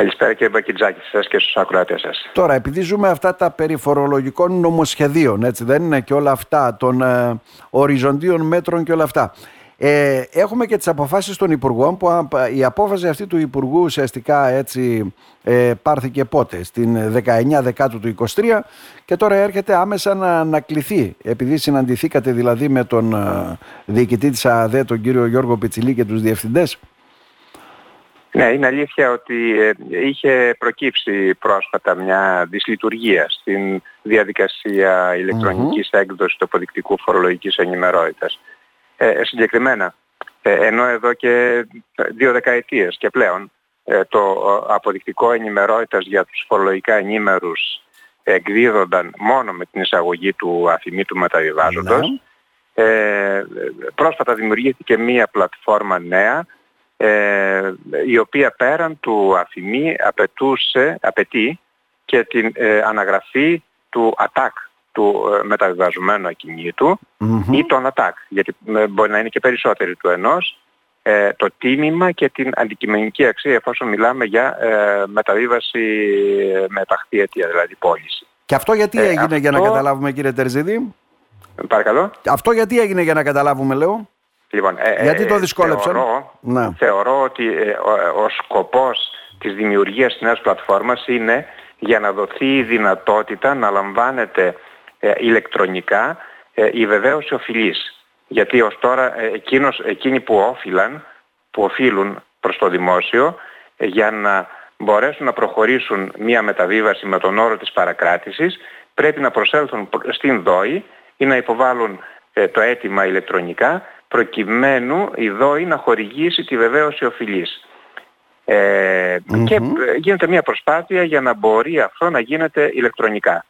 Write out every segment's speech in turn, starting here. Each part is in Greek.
Καλησπέρα κύριε Μπακιτζάκη σας και στους ακροατές σας. Τώρα, επειδή ζούμε αυτά τα περί φορολογικών νομοσχεδίων, έτσι δεν είναι και όλα αυτά, των ε, οριζοντίων μέτρων και όλα αυτά. Ε, έχουμε και τις αποφάσεις των Υπουργών που η απόφαση αυτή του Υπουργού ουσιαστικά έτσι ε, πάρθηκε πότε, στην 19 Δεκάτου του 23 και τώρα έρχεται άμεσα να, να κληθεί επειδή συναντηθήκατε δηλαδή με τον ε, διοικητή της ΑΔΕ τον κύριο Γιώργο Πιτσιλή και τους διευθυντές. Ναι, είναι αλήθεια ότι ε, είχε προκύψει πρόσφατα μια δυσλειτουργία στην διαδικασία ηλεκτρονικής έκδοσης του αποδεικτικού φορολογικής ενημερότητας. Ε, ε, συγκεκριμένα, ενώ εδώ και δύο δεκαετίες και πλέον το αποδεικτικό ενημερότητας για τους φορολογικά ενήμερους εκδίδονταν μόνο με την εισαγωγή του αφημίτου μεταβιβάζοντος. Ναι. πρόσφατα δημιουργήθηκε μία πλατφόρμα νέα ε, η οποία πέραν του αφημί απαιτούσε, απαιτεί και την ε, αναγραφή του ΑΤΑΚ του ε, μεταβιβαζομένου ή τον ΑΤΑΚ, γιατί ε, μπορεί να είναι και περισσότεροι του ενός, το τίμημα και την αντικειμενική αξία εφόσον μιλάμε για μεταβίβαση με ταχτή αιτία, δηλαδή πώληση. Και αυτό γιατί έγινε για να καταλάβουμε κύριε Τερζίδη; Παρακαλώ. Αυτό γιατί έγινε για να καταλάβουμε λέω; Λοιπόν, ε, Γιατί το ε, δυσκόλεψαν; Θεωρώ, ναι. θεωρώ ότι ε, ο, ο σκοπός της δημιουργίας της νέας πλατφόρμας είναι για να δοθεί η δυνατότητα να λαμβάνεται ηλεκτρονικά η βεβαίωση οφειλής. Γιατί ως τώρα εκείνος, εκείνοι που όφυλαν, που οφείλουν προς το δημόσιο για να μπορέσουν να προχωρήσουν μία μεταβίβαση με τον όρο της παρακράτησης πρέπει να προσέλθουν στην ΔΟΗ ή να υποβάλουν το αίτημα ηλεκτρονικά προκειμένου η ΔΟΗ να χορηγήσει τη βεβαίωση οφειλής. Ε, Και γίνεται μια προσπάθεια για να μπορεί αυτό να γίνεται ηλεκτρονικά.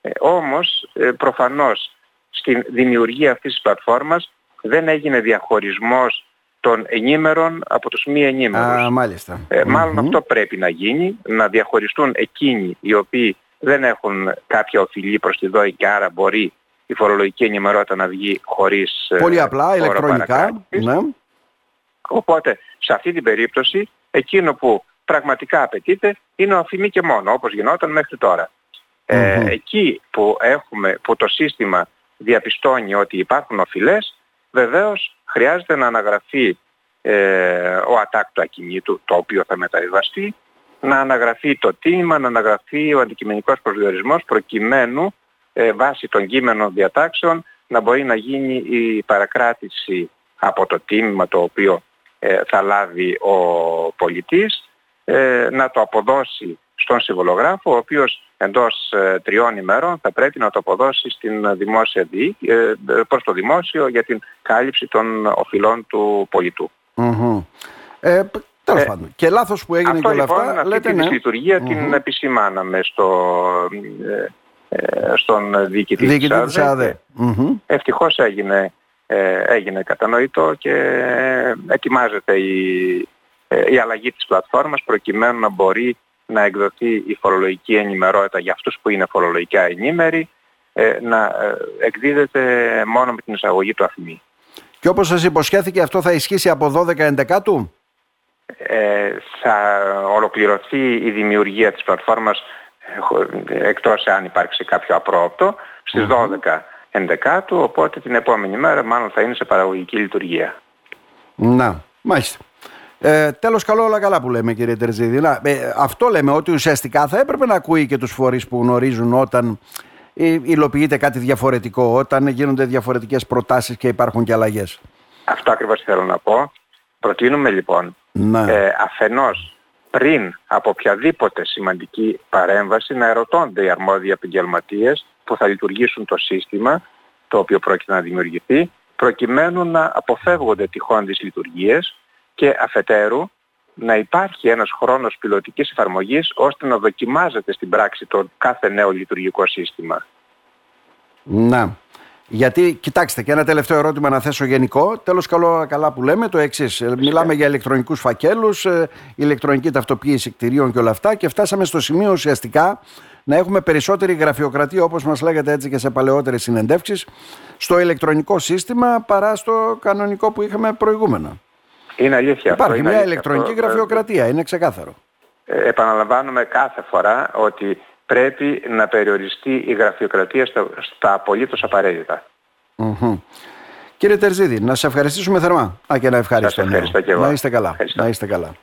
Ε, όμως, ε, προφανώς, στην δημιουργία αυτής της πλατφόρμας δεν έγινε διαχωρισμός των ενήμερων από τους μη ενήμερους. Α, μάλιστα. Ε, μαλλον αυτό πρέπει να γίνει, να διαχωριστούν εκείνοι οι οποίοι δεν έχουν κάποια οφειλή προς τη ΔΟΗ και άρα μπορεί η φορολογική ενημερότητα να βγει χωρίς ε, Πολύ απλά, ηλεκτρονικά. Ναι. Οπότε, σε αυτή την περίπτωση, εκείνο που πραγματικά απαιτείται είναι ο αφημί και μόνο, όπως γινόταν μέχρι Ε, εκεί που, έχουμε, που το σύστημα διαπιστώνει ότι υπάρχουν οφειλές, βεβαίως χρειάζεται να αναγραφεί ε, ο ατάκ του ακινήτου, το οποίο θα μεταβιβαστεί, να αναγραφεί το τίμημα, να αναγραφεί ο αντικειμενικός προσδιορισμός, προκειμένου ε, βάσει των κείμενων διατάξεων να μπορεί να γίνει η παρακράτηση από το τίμημα το οποίο ε, θα λάβει ο πολιτής, ε, να το αποδώσει στον συμβολογράφο, ο οποίος εντός τριών ημέρων θα πρέπει να το αποδώσει στην δημόσια δι, προς το δημόσιο για την κάλυψη των οφειλών του πολιτού. Mm-hmm. Ε, τέλος πάντων. Και λάθος που έγινε και όλα λοιπόν, αυτά, αυτή τη ναι. λειτουργία την επισημάναμε στο ε, στον διοικητή, διοικητή της ΑΔΕ. Ευτυχώς έγινε, ε, έγινε κατανοητό και ετοιμάζεται η, ε, η αλλαγή της πλατφόρμας προκειμένου να μπορεί να εκδοθεί η φορολογική ενημερότητα για αυτούς που είναι φορολογικά ενήμεροι να εκδίδεται μόνο με την εισαγωγή του αφημί. Και όπως σας υποσχέθηκε αυτό θα ισχύσει από 12 11 ε, θα ολοκληρωθεί η δημιουργία της πλατφόρμας εκτός αν υπάρξει κάποιο απρόπτο, στις 12 ενδεκάτου, οπότε την επόμενη μέρα μάλλον θα είναι σε παραγωγική λειτουργία. Να, μάλιστα. Ε, τέλος καλό όλα καλά που λέμε κύριε Τερζίδη. Να, ε, αυτό λέμε ότι ουσιαστικά θα έπρεπε να ακούει και τους φορείς που γνωρίζουν όταν υλοποιείται κάτι διαφορετικό, όταν γίνονται διαφορετικές προτάσεις και υπάρχουν και αλλαγές. Αυτό ακριβώς θέλω να πω. Προτείνουμε λοιπόν ναι. ε, αφενός πριν από οποιαδήποτε σημαντική παρέμβαση να ερωτώνται οι αρμόδιοι επαγγελματίες που θα λειτουργήσουν το σύστημα το οποίο πρόκειται να δημιουργηθεί προκειμένου να αποφεύγονται τυχόν λειτουργίες και αφετέρου να υπάρχει ένας χρόνος πιλωτικής εφαρμογής ώστε να δοκιμάζεται στην πράξη το κάθε νέο λειτουργικό σύστημα. Να. Γιατί, κοιτάξτε, και ένα τελευταίο ερώτημα να θέσω γενικό. Τέλος, καλό, καλά που λέμε το εξής. Ε, μιλάμε για ηλεκτρονικούς φακέλους, ε, ηλεκτρονική ταυτοποίηση κτηρίων και όλα αυτά και φτάσαμε στο σημείο ουσιαστικά να έχουμε περισσότερη γραφειοκρατία, όπως μας λέγατε έτσι και σε παλαιότερες συνεντεύξεις, στο ηλεκτρονικό σύστημα παρά στο κανονικό που είχαμε προηγούμενα. Είναι αλήθεια. Υπάρχει αυτό, μια ηλεκτρονική αυτό, γραφειοκρατία, είναι ξεκάθαρο. ε, επαναλαμβάνουμε κάθε φορά ότι πρέπει να περιοριστεί η γραφειοκρατία στα, στα απολύτως απαραίτητα. Κύριε Τερζίδη, να σε ευχαριστήσουμε θερμά. Α, και να ευχαριστώ. ευχαριστώ και εγώ. Να είστε καλά. Να είστε καλά.